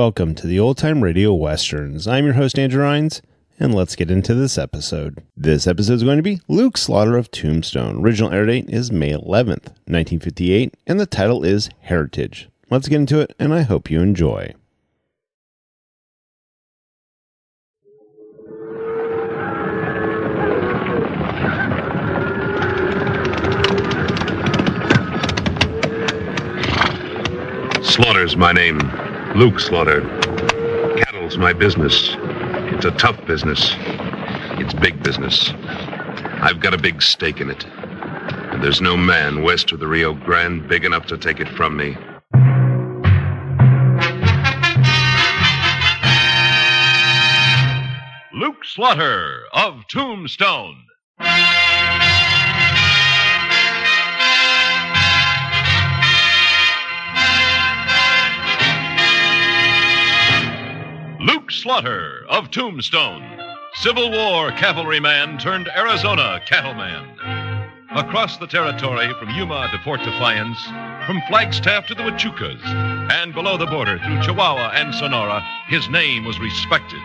Welcome to the Old Time Radio Westerns. I'm your host, Andrew Rhynes, and let's get into this episode. This episode is going to be Luke Slaughter of Tombstone. Original air date is May 11th, 1958, and the title is Heritage. Let's get into it, and I hope you enjoy. Slaughter's my name. Luke Slaughter. Cattle's my business. It's a tough business. It's big business. I've got a big stake in it. And there's no man west of the Rio Grande big enough to take it from me. Luke Slaughter of Tombstone. Slaughter of Tombstone, Civil War cavalryman turned Arizona cattleman. Across the territory from Yuma to Fort Defiance, from Flagstaff to the Huachucas, and below the border through Chihuahua and Sonora, his name was respected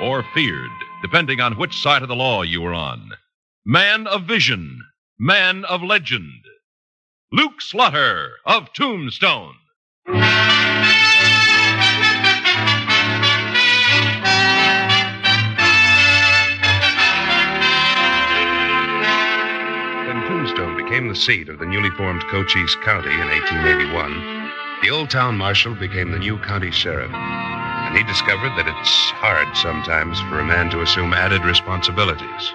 or feared, depending on which side of the law you were on. Man of vision, man of legend. Luke Slaughter of Tombstone. Became the seat of the newly formed Cochise County in 1881, the old town marshal became the new county sheriff. And he discovered that it's hard sometimes for a man to assume added responsibilities.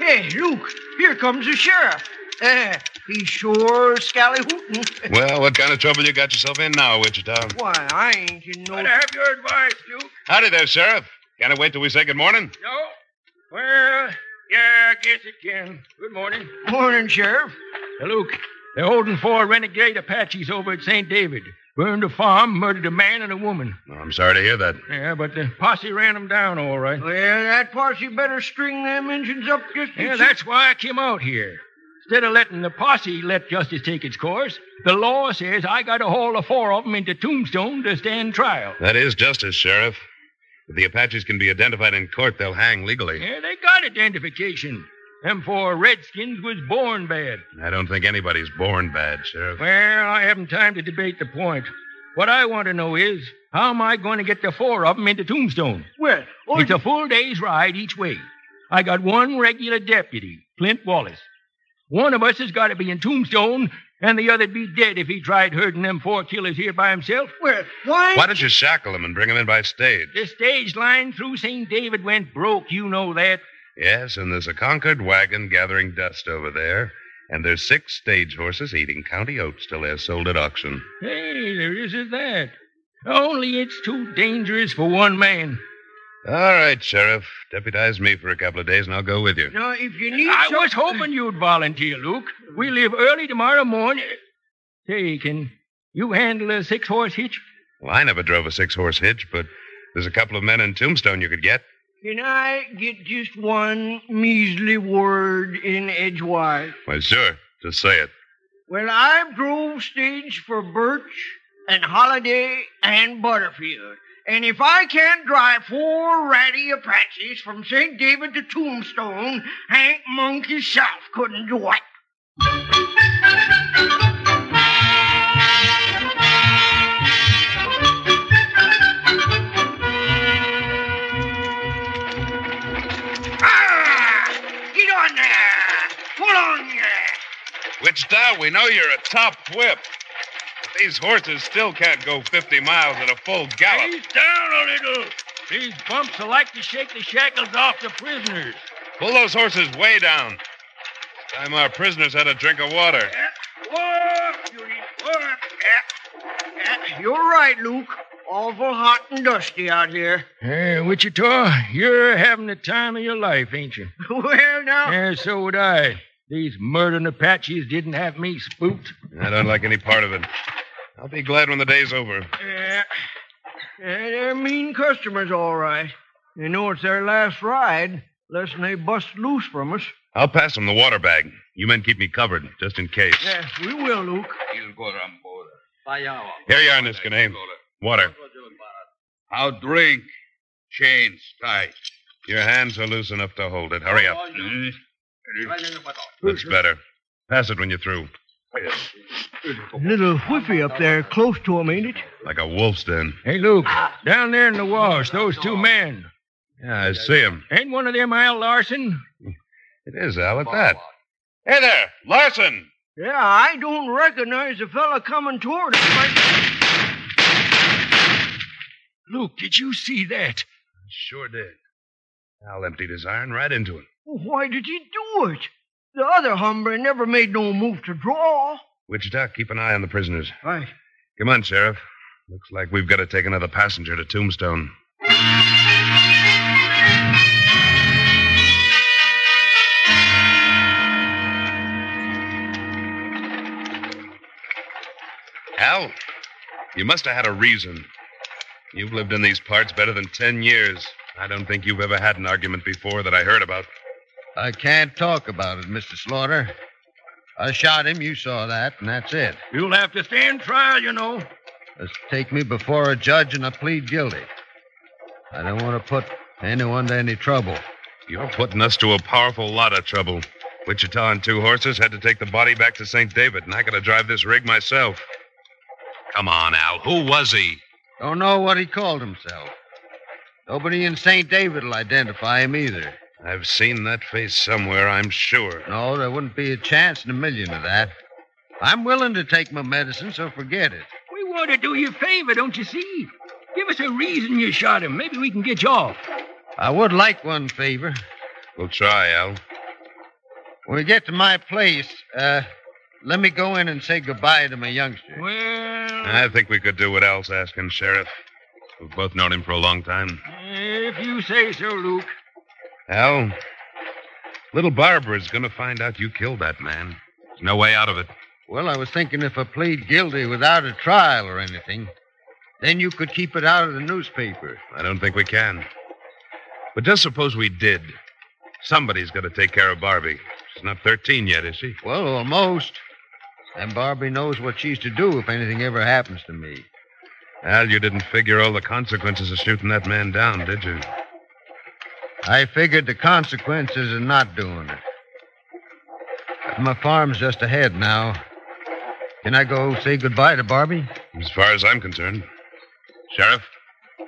Hey, Luke, here comes the sheriff. Uh, he's sure scally-hootin'. Well, what kind of trouble you got yourself in now, Wichita? Why, I ain't in no... have your advice, Luke. Howdy there, Sheriff. Can I wait till we say good morning? No? Well, yeah, I guess it can. Good morning. Morning, Sheriff. Now, Luke, they're holding four renegade Apaches over at St. David. Burned a farm, murdered a man and a woman. Oh, I'm sorry to hear that. Yeah, but the posse ran them down all right. Well, that posse better string them engines up just Yeah, as that's why I came out here. Instead of letting the posse let justice take its course, the law says I got to haul the four of them into Tombstone to stand trial. That is justice, Sheriff. If the Apaches can be identified in court, they'll hang legally. Yeah, they got identification. Them four redskins was born bad. I don't think anybody's born bad, Sheriff. Well, I haven't time to debate the point. What I want to know is, how am I going to get the four of them into Tombstone? Well, oh, It's a full day's ride each way. I got one regular deputy, Clint Wallace. One of us has got to be in Tombstone, and the other'd be dead if he tried herding them four killers here by himself. well, why... Why don't you shackle them and bring them in by stage? The stage line through St. David went broke, you know that. Yes, and there's a Concord wagon gathering dust over there, and there's six stage horses eating county oats till they're sold at auction. Hey, there is is that. Only it's too dangerous for one man. All right, Sheriff. Deputize me for a couple of days, and I'll go with you. Now, if you need I some- was hoping you'd volunteer, Luke. We leave early tomorrow morning. Say, can you handle a six horse hitch? Well, I never drove a six horse hitch, but there's a couple of men in Tombstone you could get. Can I get just one measly word in edgewise? Well, sure. Just say it. Well, I've drove stage for Birch and Holladay and Butterfield. And if I can't drive four ratty Apaches from St. David to Tombstone, Hank Monk himself couldn't do it. Ah! There! Wichita, we know you're a top whip. These horses still can't go 50 miles at a full gallop. Ease down a little. These bumps are like to shake the shackles off the prisoners. Pull those horses way down. Time our prisoners had a drink of water. Whoa, Beauty, whoa. Yeah. Yeah, You're right, Luke. Awful hot and dusty out here. Hey, Wichita, you're having the time of your life, ain't you? Well, now. Yeah, so would I. These murdering Apaches didn't have me spooked. I don't like any part of it. I'll be glad when the day's over. Yeah. Yeah, they're mean customers, all right. They know it's their last ride, lest they bust loose from us. I'll pass them the water bag. You men keep me covered, just in case. Yes, we will, Luke. You'll go on board. Here you are, Niskanen. Water. I'll drink. Chains tight. Your hands are loose enough to hold it. Hurry up. That's better. Pass it when you're through. Little whiffy up there close to him, ain't it? Like a wolf's den. Hey, Luke, down there in the wash, those two men. Yeah, I see him. Ain't one of them Al Larson? It is Al at that. Hey there, Larson! Yeah, I don't recognize the fella coming toward us. Like... Luke, did you see that? I sure did. Al emptied his iron right into him. Why did he do it? The other hombre never made no move to draw. Wichita, keep an eye on the prisoners. Right. Come on, Sheriff. Looks like we've got to take another passenger to Tombstone. Al, you must have had a reason. You've lived in these parts better than ten years. I don't think you've ever had an argument before that I heard about. I can't talk about it, Mr. Slaughter. I shot him, you saw that, and that's it. You'll have to stand trial, you know. Just take me before a judge and I plead guilty. I don't want to put anyone to any trouble. You're putting us to a powerful lot of trouble. Wichita and two horses had to take the body back to St. David, and I got to drive this rig myself. Come on, Al. Who was he? Don't know what he called himself. Nobody in St. David will identify him either. I've seen that face somewhere, I'm sure. No, there wouldn't be a chance in a million of that. I'm willing to take my medicine, so forget it. We want to do you a favor, don't you see? Give us a reason you shot him. Maybe we can get you off. I would like one favor. We'll try, Al. When we get to my place, uh, let me go in and say goodbye to my youngster. Well, I think we could do what Al's asking, Sheriff. We've both known him for a long time. if you say so, Luke. Al, little Barbara's going to find out you killed that man. There's no way out of it. Well, I was thinking if I plead guilty without a trial or anything, then you could keep it out of the newspaper. I don't think we can. But just suppose we did. Somebody's got to take care of Barbie. She's not 13 yet, is she? Well, almost. And Barbie knows what she's to do if anything ever happens to me. Al, you didn't figure all the consequences of shooting that man down, did you? I figured the consequences of not doing it. But my farm's just ahead now. Can I go say goodbye to Barbie? As far as I'm concerned. Sheriff?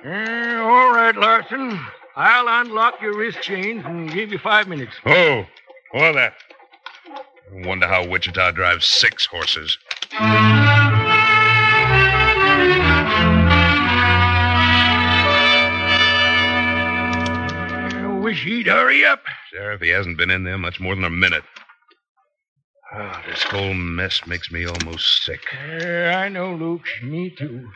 Eh, all right, Larson. I'll unlock your wrist chains and give you five minutes. Oh, all that. I wonder how Wichita drives six horses. Wish he'd hurry up. Sheriff, he hasn't been in there much more than a minute. Oh, this whole mess makes me almost sick. I know, Luke. Me too.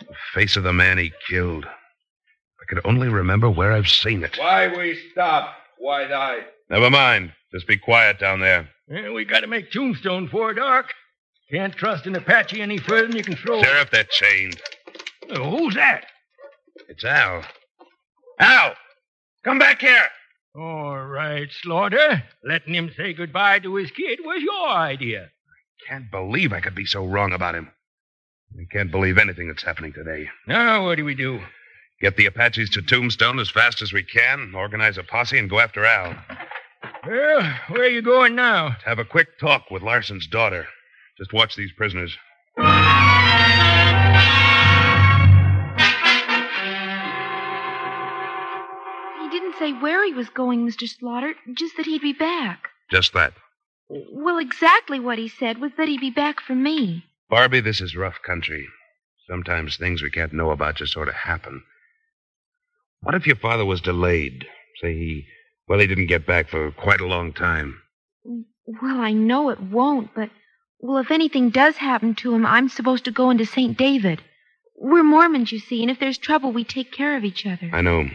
The face of the man he killed. I could only remember where I've seen it. Why we stop? Why die? Never mind. Just be quiet down there. We got to make Tombstone before dark. Can't trust an Apache any further than you can throw. Sheriff, they're chained. Oh, who's that? It's Al. Al! Come back here! All right, Slaughter. Letting him say goodbye to his kid was your idea. I can't believe I could be so wrong about him. I can't believe anything that's happening today. Now, what do we do? Get the Apaches to Tombstone as fast as we can, organize a posse, and go after Al. Well, where are you going now? Have a quick talk with Larson's daughter. Just watch these prisoners. Say where he was going, Mr. Slaughter, just that he'd be back. Just that. Well, exactly what he said was that he'd be back for me. Barbie, this is rough country. Sometimes things we can't know about just sort of happen. What if your father was delayed? Say he, well, he didn't get back for quite a long time. Well, I know it won't, but, well, if anything does happen to him, I'm supposed to go into St. David. We're Mormons, you see, and if there's trouble, we take care of each other. I know.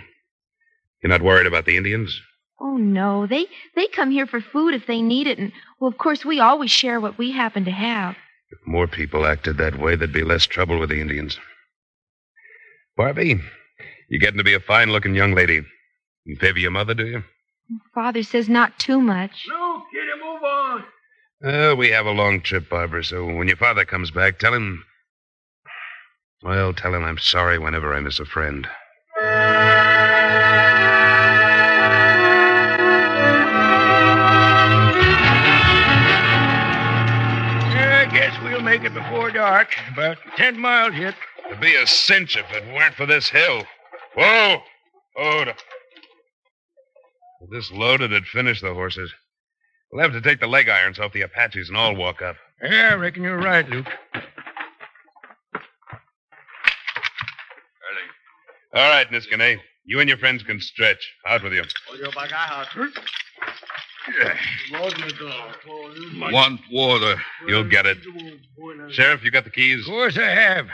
You're not worried about the Indians? Oh, no. They, they come here for food if they need it, and, well, of course, we always share what we happen to have. If more people acted that way, there'd be less trouble with the Indians. Barbie, you're getting to be a fine looking young lady. You favor your mother, do you? Father says not too much. No, get him move on. Uh, we have a long trip, Barbara, so when your father comes back, tell him. Well, tell him I'm sorry whenever I miss a friend. Make it before dark. About ten miles yet. It'd be a cinch if it weren't for this hill. Whoa! Hold up. If this loaded, it'd finish the horses. We'll have to take the leg irons off the Apaches and all walk up. Yeah, I reckon you're right, Luke. All right, Niskane. You and your friends can stretch. Out with you. Want water. You'll get it. Sheriff, you got the keys? Of course I have.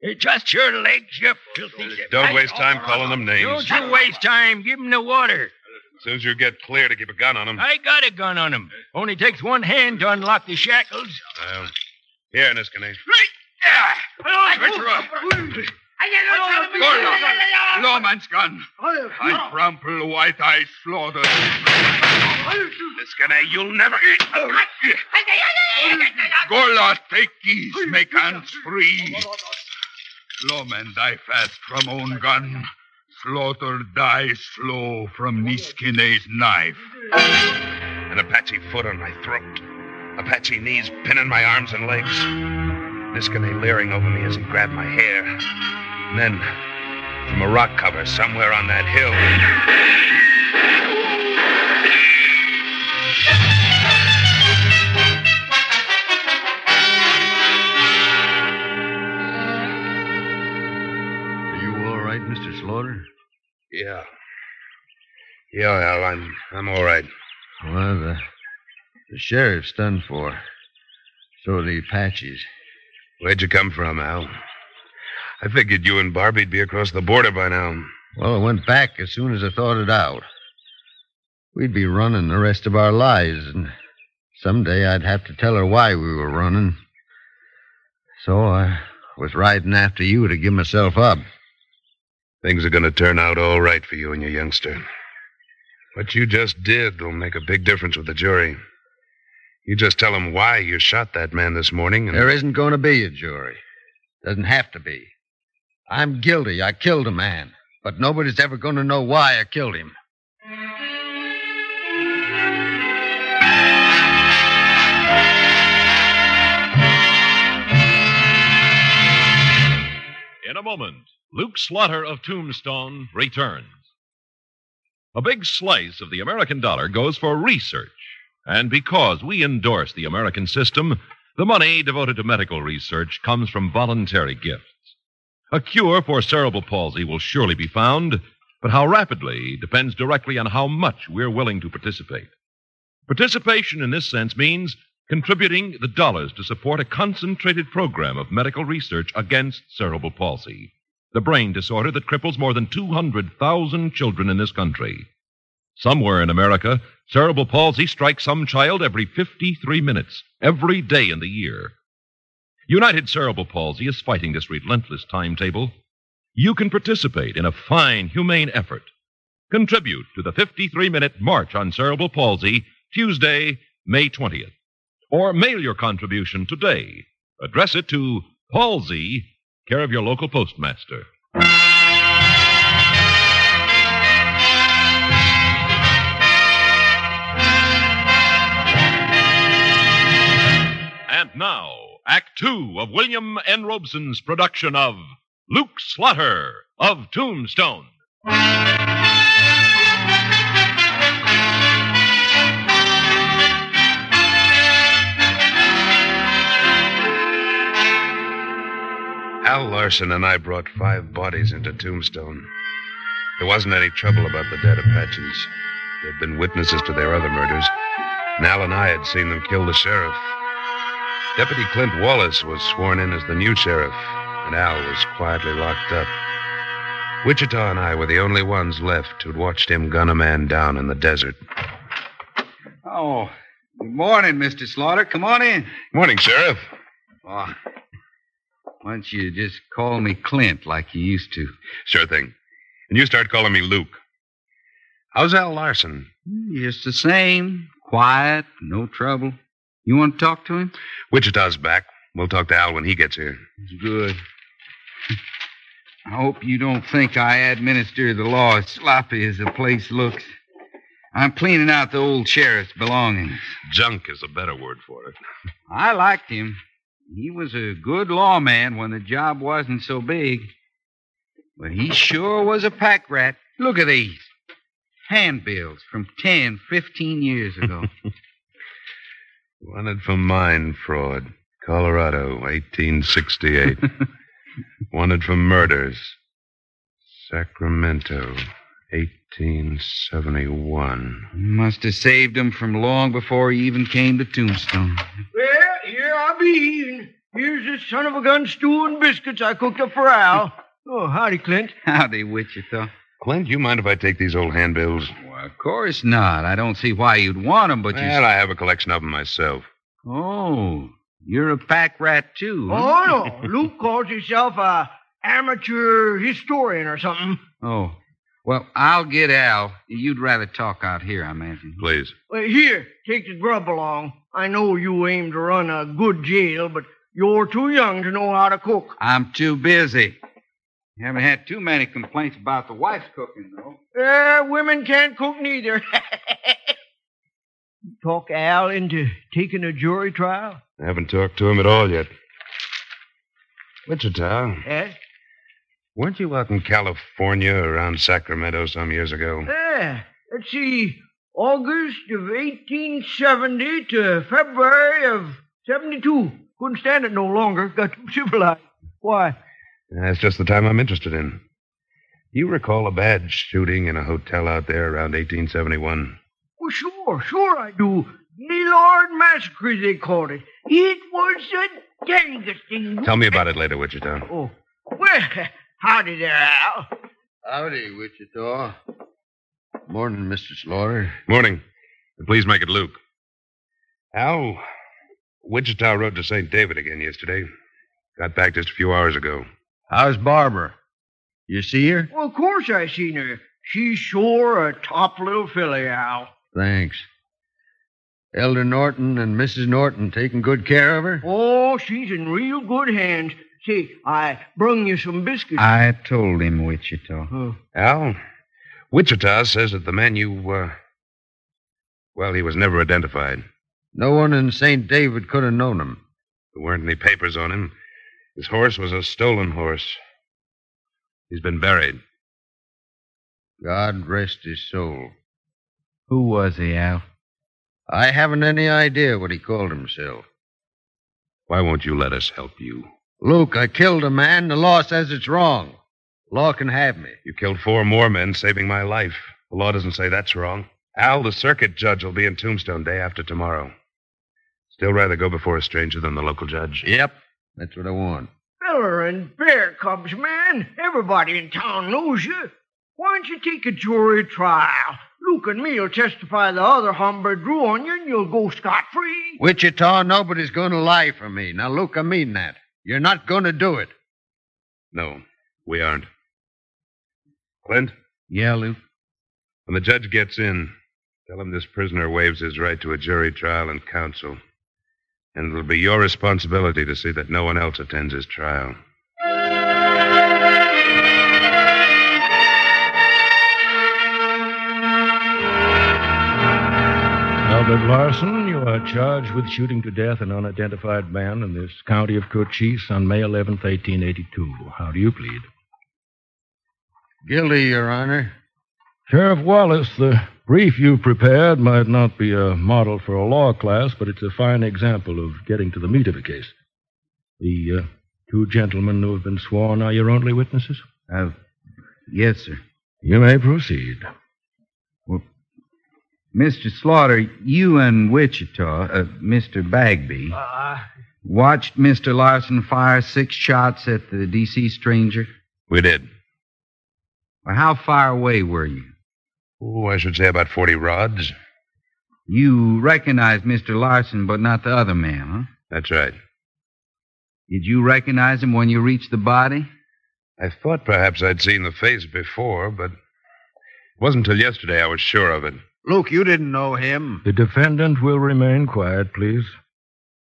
Hey, just your legs, you filthy. Don't waste time calling them names. Don't you waste time. Give 'em the water. As soon as you get clear to keep a gun on them. I got a gun on 'em. Only takes one hand to unlock the shackles. Well, here, Niskane. Gorlock. Lawman's gun. I trample white eye slaughter. Niskane, you'll never. Oh, Gorlock, take keys. Make hands free. Oh, Lawman die fast from own gun. Slaughter die slow from Niskine's knife. An Apache foot on my throat. Apache knees pinning my arms and legs. Niskane leering over me as he grabbed my hair. And then, from a rock cover somewhere on that hill. Are you all right, Mr. Slaughter? Yeah. Yeah, Al, I'm I'm all right. Well, the, the sheriff's done for. So are the Apaches. Where'd you come from, Al? I figured you and Barbie'd be across the border by now. Well, I went back as soon as I thought it out. We'd be running the rest of our lives, and someday I'd have to tell her why we were running. So I was riding after you to give myself up. Things are going to turn out all right for you and your youngster. What you just did will make a big difference with the jury. You just tell them why you shot that man this morning, and There isn't going to be a jury. Doesn't have to be. I'm guilty. I killed a man. But nobody's ever going to know why I killed him. Moment, Luke Slaughter of Tombstone returns. A big slice of the American dollar goes for research. And because we endorse the American system, the money devoted to medical research comes from voluntary gifts. A cure for cerebral palsy will surely be found, but how rapidly depends directly on how much we're willing to participate. Participation in this sense means contributing the dollars to support a concentrated program of medical research against cerebral palsy, the brain disorder that cripples more than 200,000 children in this country. Somewhere in America, cerebral palsy strikes some child every 53 minutes, every day in the year. United Cerebral Palsy is fighting this relentless timetable. You can participate in a fine, humane effort. Contribute to the 53 minute March on Cerebral Palsy, Tuesday, May 20th. Or mail your contribution today. Address it to Palsy, care of your local postmaster. And now, Act Two of William N. Robson's production of Luke Slaughter of Tombstone. Al Larson and I brought five bodies into Tombstone. There wasn't any trouble about the dead Apaches. They'd been witnesses to their other murders, and Al and I had seen them kill the sheriff. Deputy Clint Wallace was sworn in as the new sheriff, and Al was quietly locked up. Wichita and I were the only ones left who'd watched him gun a man down in the desert. Oh, good morning, Mr. Slaughter. Come on in. Morning, Sheriff. Oh, why don't you just call me Clint like you used to? Sure thing. And you start calling me Luke. How's Al Larson? Just the same. Quiet, no trouble. You want to talk to him? Wichita's back. We'll talk to Al when he gets here. Good. I hope you don't think I administer the law as sloppy as the place looks. I'm cleaning out the old sheriff's belongings. Junk is a better word for it. I liked him. He was a good lawman when the job wasn't so big. But he sure was a pack rat. Look at these handbills from 10, 15 years ago. Wanted for mine fraud. Colorado, 1868. Wanted for murders. Sacramento, 1871. Must have saved him from long before he even came to Tombstone. Well, here I be. Here's this son of a gun stew and biscuits I cooked up for Al. Oh, howdy, Clint. Howdy, Wichita. Clint, you mind if I take these old handbills? Well, of course not. I don't see why you'd want them, but you. Well, I have a collection of them myself. Oh, you're a pack rat, too. huh? Oh, no. Luke calls himself a amateur historian or something. Oh. Well, I'll get Al. You'd rather talk out here, I imagine. Please. Well, here, take the grub along. I know you aim to run a good jail, but you're too young to know how to cook. I'm too busy. You Haven't had too many complaints about the wife's cooking, though. Uh, women can't cook neither. Talk Al into taking a jury trial? I haven't talked to him at all yet. Wichita, Yes? Weren't you out in California around Sacramento some years ago? Yeah. Let's see. August of 1870 to February of 72. Couldn't stand it no longer. Got too civilized. Why? That's just the time I'm interested in. You recall a bad shooting in a hotel out there around 1871? Well, sure, sure I do. The Gaylord Massacre, they called it. It was the dangest thing. Tell me about it later, Wichita. Oh. Well, howdy there, Al. Howdy, Wichita. Morning, Mr. Slaughter. Morning. Please make it Luke. Al, Wichita rode to St. David again yesterday. Got back just a few hours ago. How's Barbara? You see her? Well, of course I seen her. She's sure a top little filly, Al. Thanks. Elder Norton and Mrs. Norton taking good care of her? Oh, she's in real good hands. See, I brung you some biscuits. I told him, Wichita. Oh. Al, Wichita says that the man you, uh, well, he was never identified. No one in St. David could have known him. There weren't any papers on him. His horse was a stolen horse. He's been buried. God rest his soul. Who was he, Al? I haven't any idea what he called himself. Why won't you let us help you? Luke, I killed a man. The law says it's wrong. Law can have me. You killed four more men, saving my life. The law doesn't say that's wrong. Al, the circuit judge, will be in Tombstone day after tomorrow. Still rather go before a stranger than the local judge. Yep, that's what I want. Feller and bear cubs, man. Everybody in town knows you. Why don't you take a jury trial? Luke and me'll testify the other hombre drew on you, and you'll go scot free. Wichita, nobody's going to lie for me. Now, Luke, I mean that. You're not going to do it. No, we aren't. Clint, Yeah, Luke. when the judge gets in, tell him this prisoner waives his right to a jury trial and counsel. And it'll be your responsibility to see that no one else attends his trial. Albert Larson, you are charged with shooting to death an unidentified man in this county of Cochise on May 11th, 1882. How do you plead? Guilty, Your Honor. Sheriff Wallace, the brief you prepared might not be a model for a law class, but it's a fine example of getting to the meat of a case. The uh, Two gentlemen who have been sworn are your only witnesses? Uh, yes, sir. You may proceed. Mr. Slaughter, you and Wichita, uh, Mr. Bagby, Uh, watched Mr. Larson fire six shots at the D.C. stranger? We did. Well, how far away were you? Oh, I should say about 40 rods. You recognized Mr. Larson, but not the other man, huh? That's right. Did you recognize him when you reached the body? I thought perhaps I'd seen the face before, but it wasn't until yesterday I was sure of it. Luke, you didn't know him. The defendant will remain quiet, please.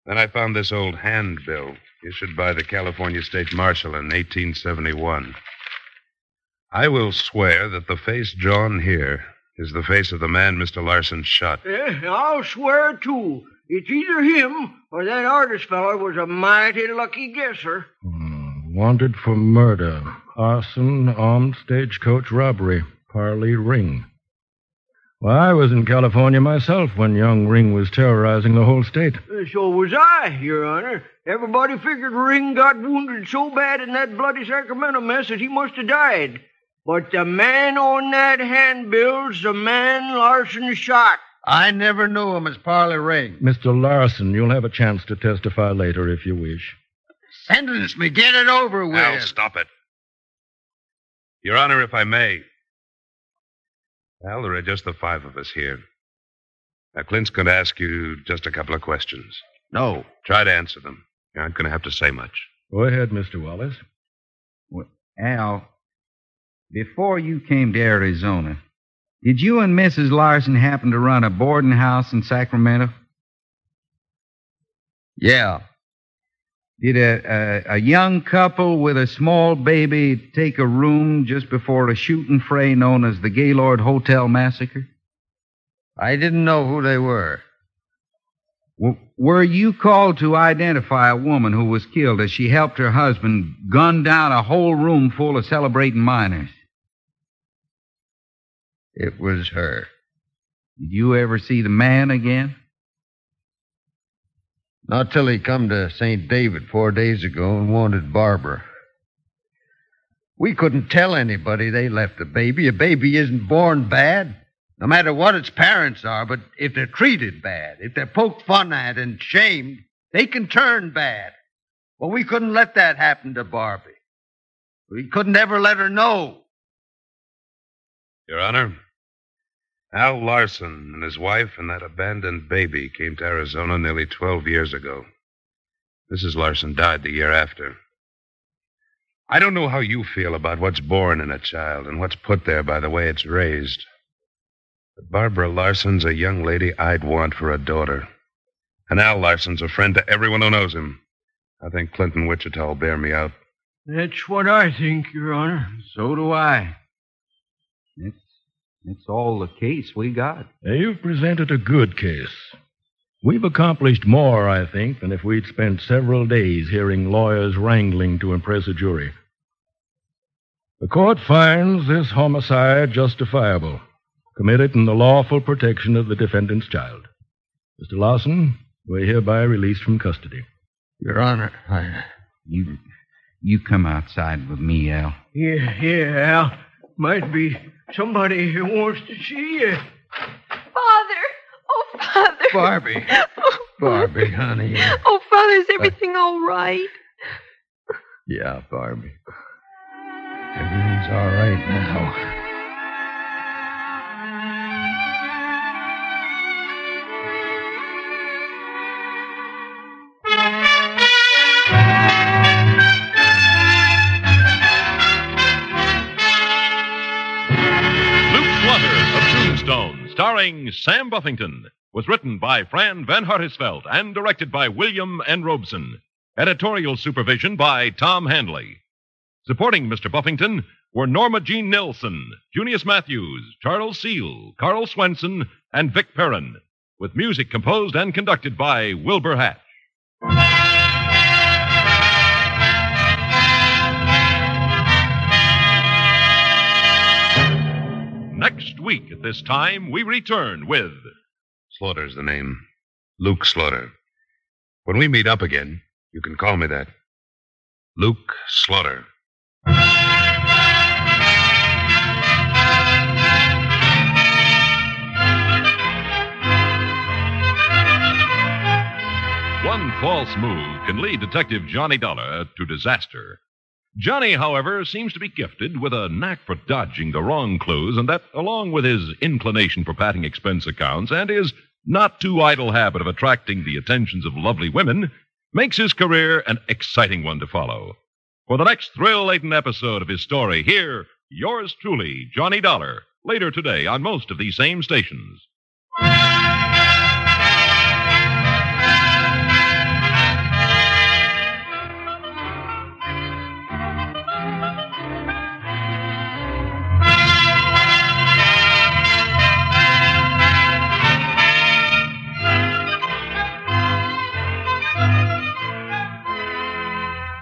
Then I found this old handbill issued by the California State Marshal in 1871. I will swear that the face drawn here is the face of the man Mr. Larson shot. yeah, I'll swear, too. It's either him or that artist feller was a mighty lucky guesser. Hmm, Wanted for murder, arson, armed stagecoach robbery, Parley Ring. Well, I was in California myself when young Ring was terrorizing the whole state. Uh, So was I, Your Honor. Everybody figured Ring got wounded so bad in that bloody Sacramento mess that he must have died. But the man on that handbill's the man Larson shot. I never knew him as Parley Ring. Mr. Larson, you'll have a chance to testify later if you wish. Sentence me. Get it over with. Al, stop it. Your Honor, if I may. Al, there are just the five of us here. Now, Clint's going to ask you just a couple of questions. No. Try to answer them. You aren't going to have to say much. Go ahead, Mr. Wallace. Al, before you came to Arizona, did you and Mrs. Larson happen to run a boarding house in Sacramento? Yeah. Did a, a, a young couple with a small baby take a room just before a shooting fray known as the Gaylord Hotel Massacre? I didn't know who they were. W- were you called to identify a woman who was killed as she helped her husband gun down a whole room full of celebrating miners? It was her. Did you ever see the man again? Not till he come to St. David four days ago and wanted Barbara. We couldn't tell anybody they left the baby. A baby isn't born bad, no matter what its parents are, but if they're treated bad, if they're poked fun at and shamed, they can turn bad. Well, we couldn't let that happen to Barbie. We couldn't ever let her know. Your Honor, Al Larson and his wife and that abandoned baby came to Arizona nearly 12 years ago. Mrs. Larson died the year after. I don't know how you feel about what's born in a child and what's put there by the way it's raised. But Barbara Larson's a young lady I'd want for a daughter. And Al Larson's a friend to everyone who knows him. I think Clinton Wichita will bear me out. That's what I think, Your Honor. So do I. It's, it's all the case we got. You've presented a good case. We've accomplished more, I think, than if we'd spent several days hearing lawyers wrangling to impress a jury. The court finds this homicide justifiable, committed in the lawful protection of the defendant's child. Mr. Larson, we're hereby released from custody. Your Honor, I. You, you come outside with me, Al. Yeah, yeah, Al. Might be somebody who wants to see you. Father! Oh, Father! Barbie. Oh, Barbie, honey. Oh, Father, is everything all right? Yeah, Barbie. Everything's all right now. Starring Sam Buffington, was written by Fran Van Hartesveldt and directed by William N. Robson. Editorial supervision by Tom Hanley. Supporting Mr. Buffington were Norma Jean Nilsson, Junius Matthews, Charles Seel, Karl Swensen, and Vic Perrin, with music composed and conducted by Wilbur Hatch. Next week at this time, we return with Slaughter's the name. Luke Slaughter. When we meet up again, you can call me that. Luke Slaughter. One false move can lead Detective Johnny Dollar to disaster. Johnny, however, seems to be gifted with a knack for dodging the wrong clues, and that, along with his inclination for patting expense accounts and his not too idle habit of attracting the attentions of lovely women, makes his career an exciting one to follow. For the next thrill laden episode of his story, hear yours truly, Johnny Dollar, later today on most of these same stations.